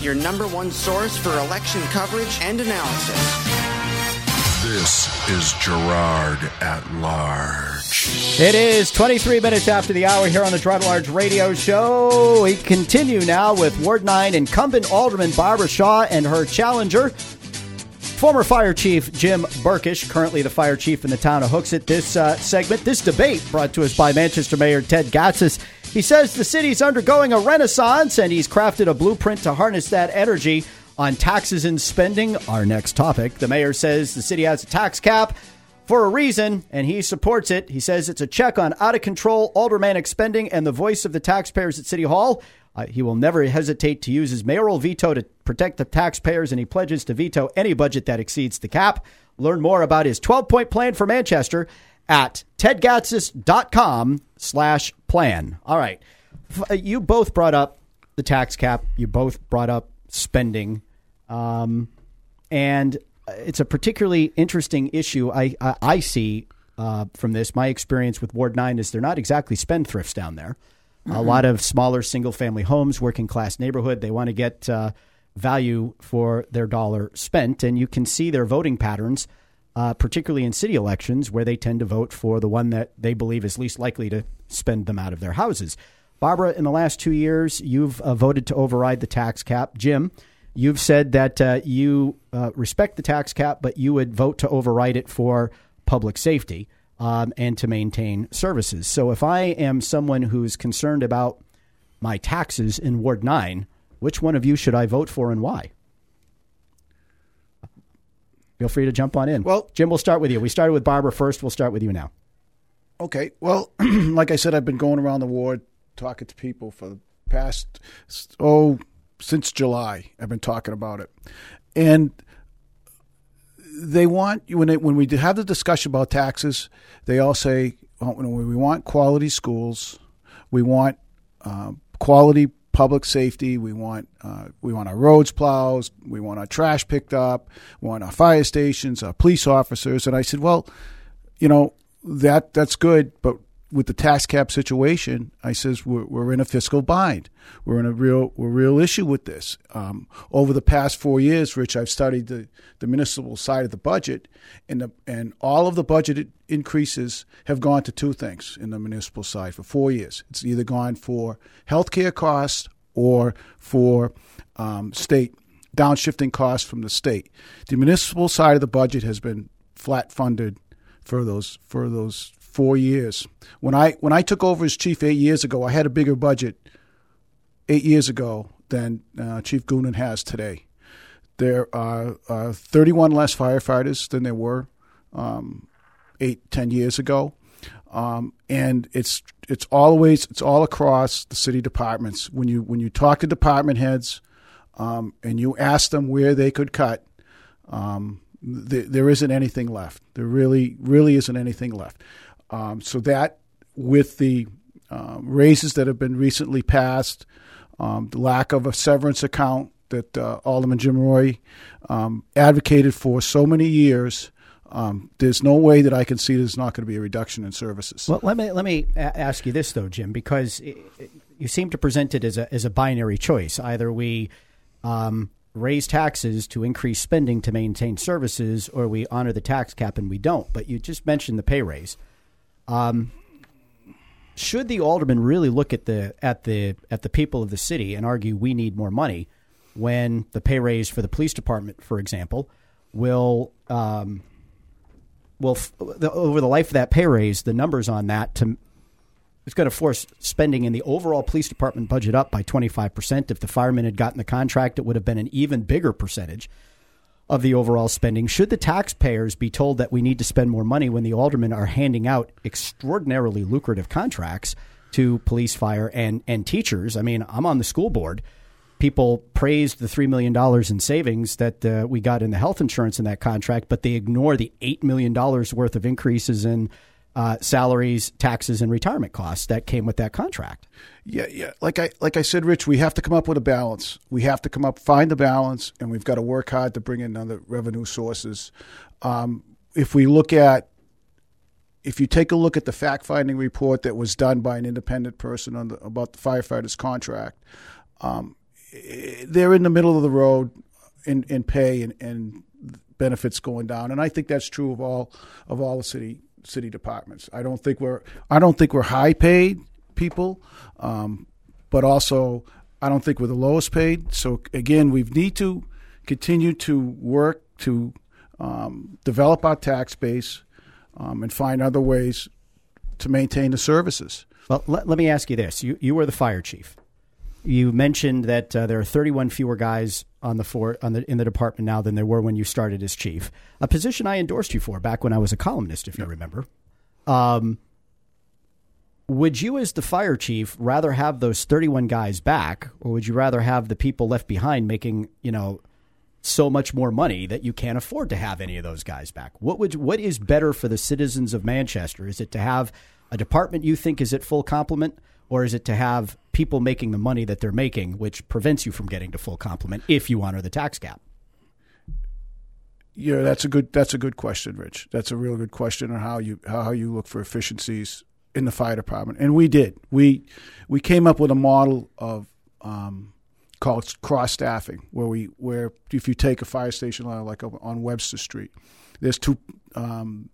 your number one source for election coverage and analysis. This is Girard at Large. It is 23 minutes after the hour here on the Girard at Large radio show. We continue now with Ward 9 incumbent Alderman Barbara Shaw and her challenger, former fire chief Jim Burkush, currently the fire chief in the town of Hooksett. This uh, segment, this debate brought to us by Manchester Mayor Ted Gatsas. He says the city's undergoing a renaissance and he's crafted a blueprint to harness that energy on taxes and spending. Our next topic. The mayor says the city has a tax cap for a reason, and he supports it. He says it's a check on out of control aldermanic spending and the voice of the taxpayers at City Hall. Uh, he will never hesitate to use his mayoral veto to protect the taxpayers, and he pledges to veto any budget that exceeds the cap. Learn more about his 12 point plan for Manchester at tedgatsas.com slash plan. All right. Uh, You both brought up the tax cap. You both brought up spending. Um, and it's a particularly interesting issue I, I, I see uh, from this. My experience with Ward 9 is they're not exactly spendthrifts down there. A lot of smaller single family homes, working class neighborhood. They want to get uh, value for their dollar spent. And you can see their voting patterns, uh, particularly in city elections, where they tend to vote for the one that they believe is least likely to spend them out of their houses. Barbara, in the last two years, you've uh, voted to override the tax cap. Jim, you've said that uh, you uh, respect the tax cap, but you would vote to override it for public safety um, and to maintain services. So if I am someone who's concerned about my taxes in Ward 9, which one of you should I vote for and why? Feel free to jump on in. Well- Jim, we'll start with you. We started with Barbara first. We'll start with you now. Okay. Well, like I said, I've been going around the ward talking to people for the past oh since July. I've been talking about it, and they want when it, when we have the discussion about taxes, they all say well, we want quality schools, we want uh, quality public safety, we want uh, we want our roads plows, we want our trash picked up, we want our fire stations, our police officers, and I said, well, you know that that's good, but with the tax cap situation, I says we're, we're in a fiscal bind. We're in a real we're real issue with this. Um, over the past four years, Rich, I've studied the, the municipal side of the budget, and the, and all of the budget increases have gone to two things in the municipal side for four years. It's either gone for healthcare costs or for um, state downshifting costs from the state. The municipal side of the budget has been flat funded for those for those four years. When I when I took over as chief eight years ago, I had a bigger budget eight years ago than uh, Chief Goonan has today. There are uh, 31 less firefighters than there were um, eight ten years ago, um, and it's it's always it's all across the city departments. When you when you talk to department heads, um, and you ask them where they could cut. Um, th- there isn't anything left. There really, really isn't anything left. Um, so that, with the um, raises that have been recently passed, um, the lack of a severance account that uh, Alderman Jim Roy um, advocated for so many years, um, there's no way that I can see there's not going to be a reduction in services. Well, let me let me a- ask you this though, Jim, because it, it- you seem to present it as a as a binary choice. Either we um, raise taxes to increase spending to maintain services, or we honor the tax cap and we don't. But you just mentioned the pay raise. Um, should the alderman really look at the at the at the people of the city and argue we need more money when the pay raise for the police department, for example, will um, will f- the, over the life of that pay raise, the numbers on that to it's going to force spending in the overall police department budget up by 25%. If the firemen had gotten the contract, it would have been an even bigger percentage of the overall spending. Should the taxpayers be told that we need to spend more money when the aldermen are handing out extraordinarily lucrative contracts to police, fire, and, and teachers? I mean, I'm on the school board. People praised the $3 million in savings that uh, we got in the health insurance in that contract, but they ignore the $8 million worth of increases in uh, salaries, taxes, and retirement costs that came with that contract. Yeah, yeah. Like I like I said, Rich, we have to come up with a balance. We have to come up, find the balance, and we've got to work hard to bring in other revenue sources. Um, if we look at, if you take a look at the fact finding report that was done by an independent person on the, about the firefighters contract, um, they're in the middle of the road in, in pay and, and benefits going down, and I think that's true of all of all the city city departments. I don't think we're I don't think we're high paid people, um, but also I don't think we're the lowest paid. So again, we need to continue to work to um, develop our tax base um, and find other ways to maintain the services. Well, let, let me ask you this: you you were the fire chief. You mentioned that uh, there are 31 fewer guys on the for, on the in the department now than there were when you started as chief. A position I endorsed you for back when I was a columnist, if you remember. Um, would you, as the fire chief, rather have those 31 guys back, or would you rather have the people left behind making you know so much more money that you can't afford to have any of those guys back? What would what is better for the citizens of Manchester? Is it to have a department you think is at full complement, or is it to have people making the money that they're making, which prevents you from getting to full complement if you honor the tax cap? Yeah, that's a good that's a good question, Rich. That's a real good question on how you how you look for efficiencies in the fire department, and we did. We we came up with a model of um, called cross staffing, where we where if you take a fire station like on Webster Street, there's two. Um,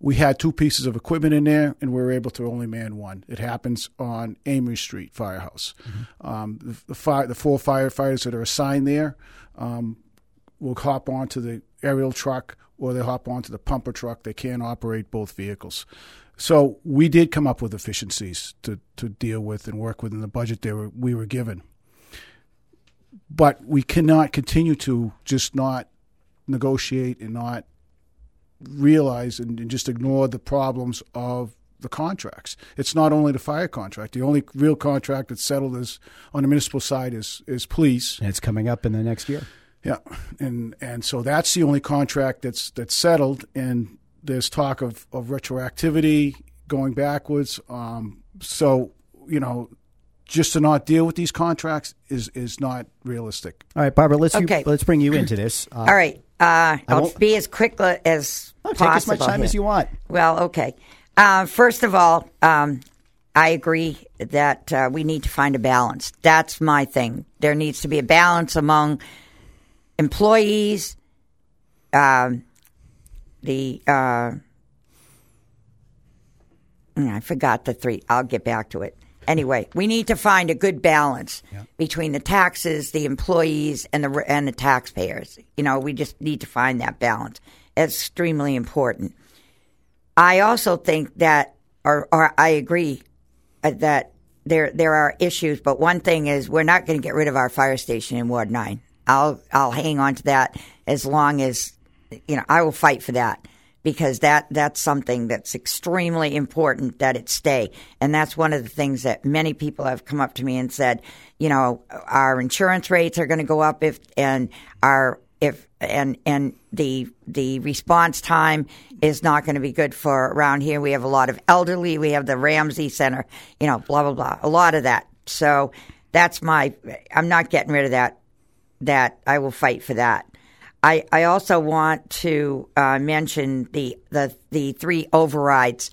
we had two pieces of equipment in there, and we were able to only man one. It happens on Amory Street Firehouse. Mm-hmm. Um, the, the, fire, the four firefighters that are assigned there um, will hop onto the aerial truck or they hop onto the pumper truck. They can't operate both vehicles. So we did come up with efficiencies to, to deal with and work within the budget they were, we were given. But we cannot continue to just not negotiate and not realize and, and just ignore the problems of the contracts. It's not only the fire contract. The only real contract that's settled is on the municipal side is is police. And it's coming up in the next year. Yeah, and and so that's the only contract that's that's settled. And there's talk of, of retroactivity going backwards. Um, so you know, just to not deal with these contracts is is not realistic. All right, Barbara, let's okay. you, let's bring you into this. Uh, All right, uh, I'll be as quick as oh, possible. Take as much time here. as you want. Well, okay. Uh, first of all, um, I agree that uh, we need to find a balance. That's my thing. There needs to be a balance among employees, um, the uh, mm, I forgot the three. I'll get back to it. Anyway, we need to find a good balance yeah. between the taxes, the employees, and the and the taxpayers. You know, we just need to find that balance. It's extremely important. I also think that, or, or I agree uh, that there there are issues, but one thing is we're not going to get rid of our fire station in Ward Nine. I'll I'll hang on to that as long as you know I will fight for that because that that's something that's extremely important that it stay. And that's one of the things that many people have come up to me and said, you know, our insurance rates are going to go up if and our if and and the the response time is not going to be good for around here. We have a lot of elderly. We have the Ramsey Center. You know, blah blah blah. A lot of that. So that's my. I'm not getting rid of that that I will fight for that. I, I also want to uh, mention the, the the three overrides.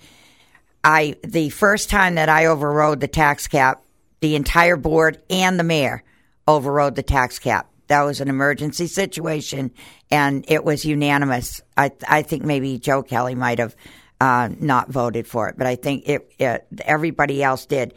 I the first time that I overrode the tax cap, the entire board and the mayor overrode the tax cap. That was an emergency situation, and it was unanimous. I I think maybe Joe Kelly might have uh, not voted for it, but I think it, it everybody else did.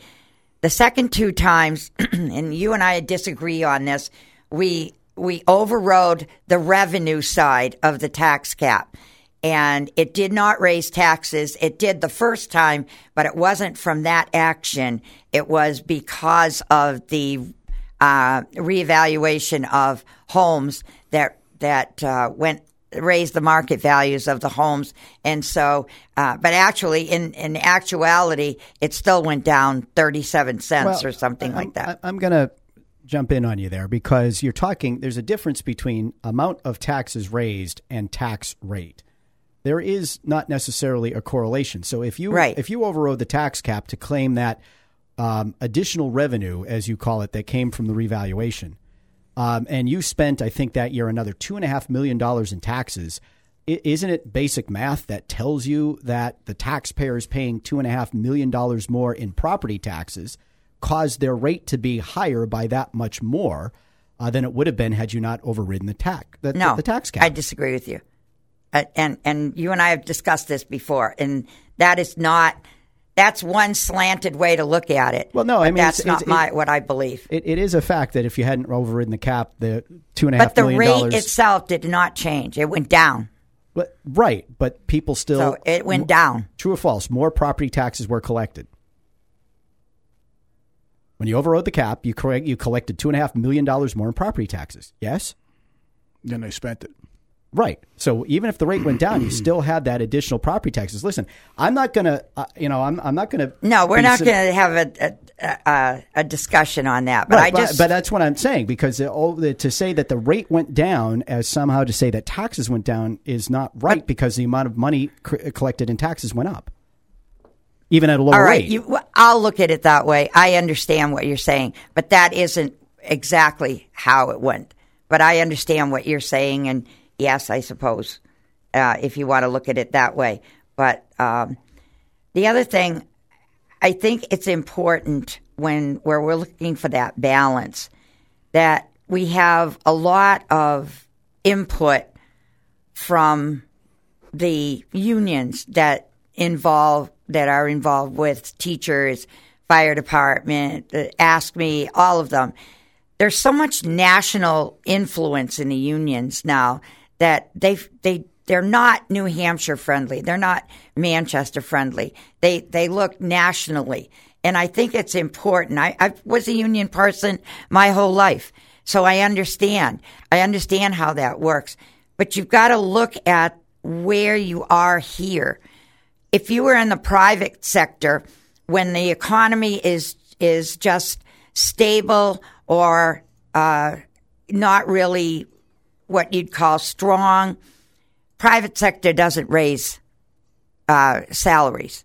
The second two times, and you and I disagree on this we we overrode the revenue side of the tax cap and it did not raise taxes. It did the first time, but it wasn't from that action. It was because of the uh, reevaluation of homes that that uh, went raised the market values of the homes, and so. Uh, but actually, in in actuality, it still went down thirty seven cents well, or something I'm, like that. I'm going to jump in on you there because you're talking, there's a difference between amount of taxes raised and tax rate. There is not necessarily a correlation. So if you right. if you overrode the tax cap to claim that um, additional revenue, as you call it, that came from the revaluation, um, and you spent, I think that year another two and a half million dollars in taxes. Isn't it basic math that tells you that the taxpayer is paying two and a half million dollars more in property taxes? Caused their rate to be higher by that much more. uh, than it would have been had you not overridden the tax the, No, the, the tax cap. I disagree with you. Uh, and and you and I have discussed this before, and that is not. That's one slanted way to look at it. Well, no, I mean, that's it's- not it's- my it- what I believe. it, it is a fact that if you hadn't overridden the cap, the two and a half But the rate dollars. itself did not change; it went down. But- right, but people still. So it went down. True or false? More property taxes were collected. When you overrode the cap, you correct, you collected two and a half million dollars more in property taxes. Yes, Then they spent it. right. So even if the rate went down, you still had that additional property taxes. Listen, I'm not gonna, uh, you know, I'm I'm not gonna. No, we're not sim- going to have a, a, a, a discussion on that. But Right, I just but, that's what I'm saying because the, all the, to say that the rate went down as somehow to say that taxes went down is not right because the amount of money c- collected in taxes went up, even at a lower All right, rate. you, I'll look at it that way. I understand what you're saying, but that isn't exactly how it went. But I understand what you're saying, and yes, I suppose uh, if you want to look at it that way. But um, the other thing, I think it's important when where we're looking for that balance that we have a lot of input from the unions that involve that are involved with teachers, fire department, ask me, all of them. There's so much national influence in the unions now that they they they're not New Hampshire friendly. They're not Manchester friendly. They they look nationally, and I think it's important. I, I was a union person my whole life, so I understand. I understand how that works. But you've got to look at where you are here. If you were in the private sector, when the economy is is just stable or uh, not really what you'd call strong, private sector doesn't raise uh, salaries.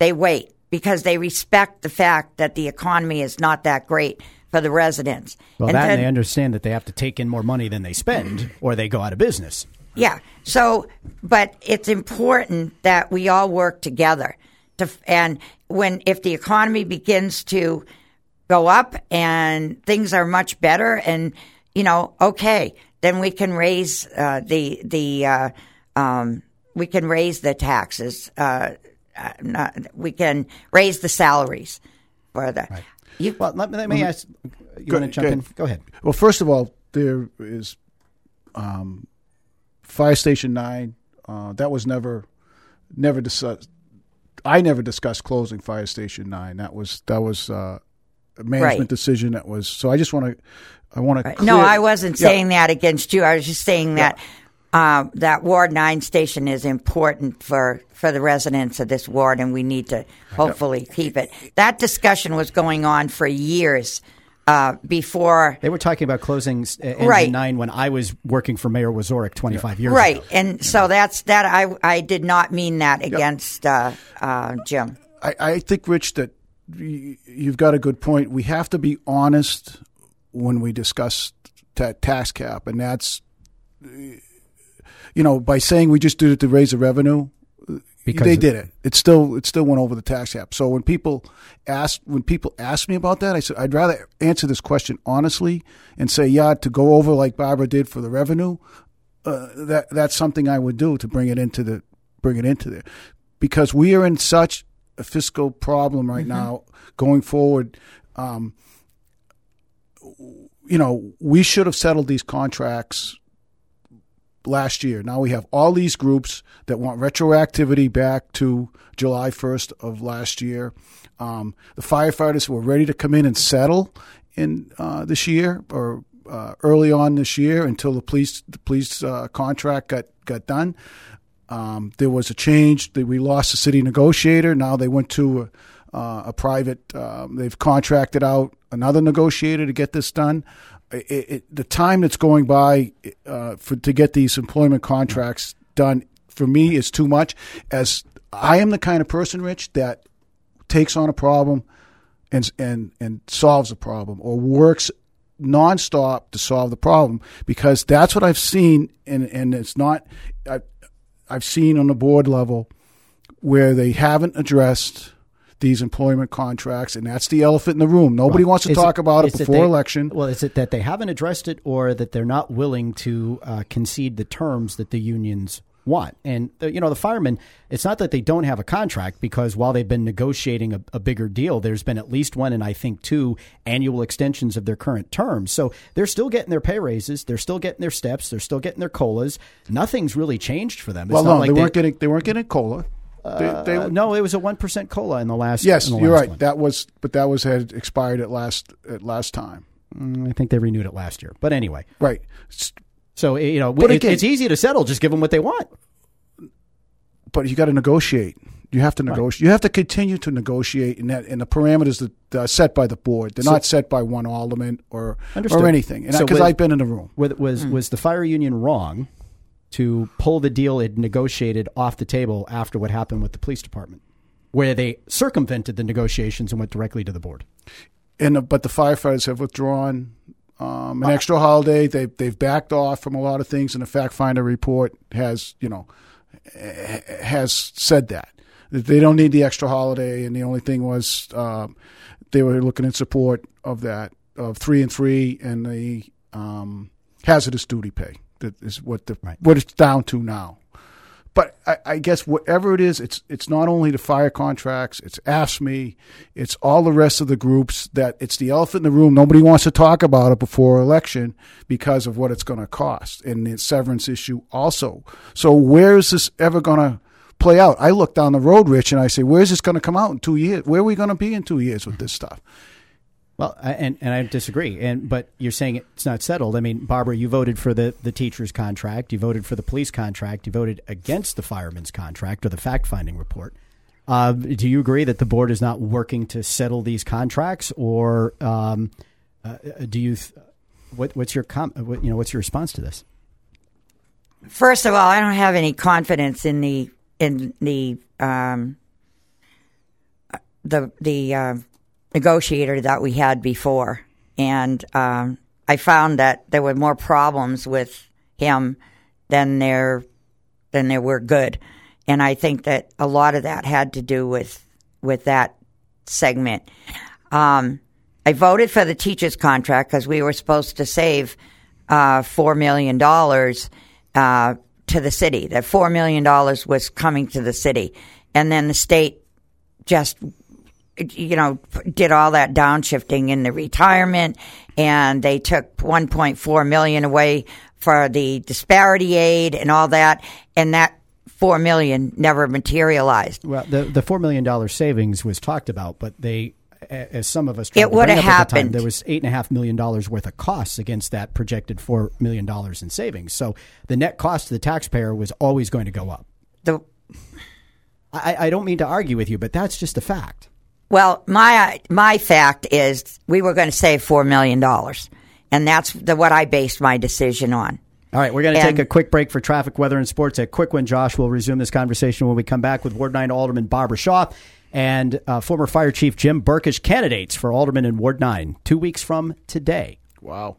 They wait because they respect the fact that the economy is not that great for the residents. well, And that then- and they understand that they have to take in more money than they spend, or they go out of business. Yeah. So, but it's important that we all work together. To and when if the economy begins to go up and things are much better, and you know, okay, then we can raise uh, the the uh, um, we can raise the taxes. Uh, uh, not, we can raise the salaries for the. You, Well, let, let me ask. You Go- want to jump go in? Go ahead. Well, first of all, there is um, Fire Station Nine. Uh, that was never, never discussed. I never discussed closing Fire Station Nine. That was that was uh, a management Right. decision. That was so. I just want to, I want to. No, I wasn't Yeah. saying that against you. I was just saying that um, that Ward Nine station is important for for the residents of this ward, and we need to hopefully keep it. That discussion was going on for years uh, before. They were talking about closing uh, Engine Right. 9 when I was working for Mayor Wieczorek 25 years Right, ago. and so that's that. I I did not mean that against uh, uh, Jim. I, I think, Rich, that you've got a good point. We have to be honest when we discuss that tax cap, and that's, you know, by saying we just did it to raise the revenue. Because they did it. It still it still went over the tax cap. So when people ask when people ask me about that, I said I'd rather answer this question honestly and say yeah to go over like Barbara did for the revenue. Uh, that that's something I would do to bring it into the bring it into there because we are in such a fiscal problem right now going forward. Um, you know, we should have settled these contracts last year. Now we have all these groups that want retroactivity back to July 1st of last year. Um, the firefighters were ready to come in and settle in uh, this year or uh, early on this year until the police the police uh, contract got got done. Um, there was a change. that We lost the city negotiator. Now they went to a, uh, a private. Um, they've contracted out another negotiator to get this done. It, it, the time that's going by uh, for to get these employment contracts done for me is too much. As I am the kind of person, Rich, that takes on a problem and and and solves a problem or works nonstop to solve the problem because that's what I've seen and and it's not I, I've seen on the board level where they haven't addressed these employment contracts, and that's the elephant in the room. Nobody wants to Is talk about it before they- election. Well, is it that they haven't addressed it, or that they're not willing to uh, concede the terms that the unions want? And the, you know, the firemen. It's not that they don't have a contract because while they've been negotiating a, a bigger deal, there's been at least one and I think two annual extensions of their current terms. So they're still getting their pay raises, they're still getting their steps, they're still getting their colas. Nothing's really changed for them. It's well, not no, like they weren't getting they weren't getting cola. They, they, Uh, no, it was a one percent cola in the last. Year. Yes, in the you're last right. one. That was, but that was had expired at last at last time. I think they renewed it last year. But anyway, Right. So you know, it- again- it's easy to settle. Just give them what they want. But you got to negotiate. You have to negotiate. You have to continue to negotiate, and that and the parameters that are set by the board. They're not set by one alderman or Understood. or anything. And So because with- I've been in the room. Was was, was the fire union wrong to pull the deal it negotiated off the table after what happened with the police department, where they circumvented the negotiations and went directly to the board? and the, but the firefighters have withdrawn um, an extra holiday. They they've backed off from a lot of things, and the fact finder report has you know has said that that they don't need the extra holiday, and the only thing was um, they were looking in support of that of three and three and the um, hazardous duty pay. That is what the Right. what it's down to now. But I, I guess whatever it is, it's it's not only the fire contracts, it's AFSCME, it's all the rest of the groups that it's the elephant in the room. Nobody wants to talk about it before election because of what it's going to cost and the severance issue also. So where is this ever going to play out? I look down the road, Rich, and I say, where's this going to come out in two years? Where are we going to be in two years with this stuff? Well, and and I disagree. And but you're saying it's not settled. I mean, Barbara, you voted for the the teacher's contract. You voted for the police contract. You voted against the fireman's contract or the fact finding report. Uh, do you agree that the board is not working to settle these contracts, or um, uh, do you? Th- what, what's your com- what, you know? What's your response to this? First of all, I don't have any confidence in the in the um, the the uh, negotiator that we had before, and um, I found that there were more problems with him than there than there were good, and I think that a lot of that had to do with with that segment. Um, I voted for the teachers' contract because we were supposed to save uh, four million dollars uh, to the city. That four million dollars was coming to the city, and then the state just you know did all that downshifting in the retirement, and they took 1.4 million away for the disparity aid and all that, and that four million never materialized. Well, the the four million dollar savings was talked about, but they, as some of us, It would have at the time, happened. there was eight and a half million dollars worth of costs against that projected four million dollars in savings. So the net cost to the taxpayer was always going to go up. The I, I don't mean to argue with you, but that's just a fact. Well, my my fact is we were going to save four million dollars, and that's the, what I based my decision on. All right, we're going to And- take a quick break for traffic, weather, and sports. A quick one, Josh. We'll resume this conversation when we come back with Ward 9 Alderman Barbara Shaw and uh, former Fire Chief Jim Burkush candidates for Alderman in Ward 9 two weeks from today. Wow.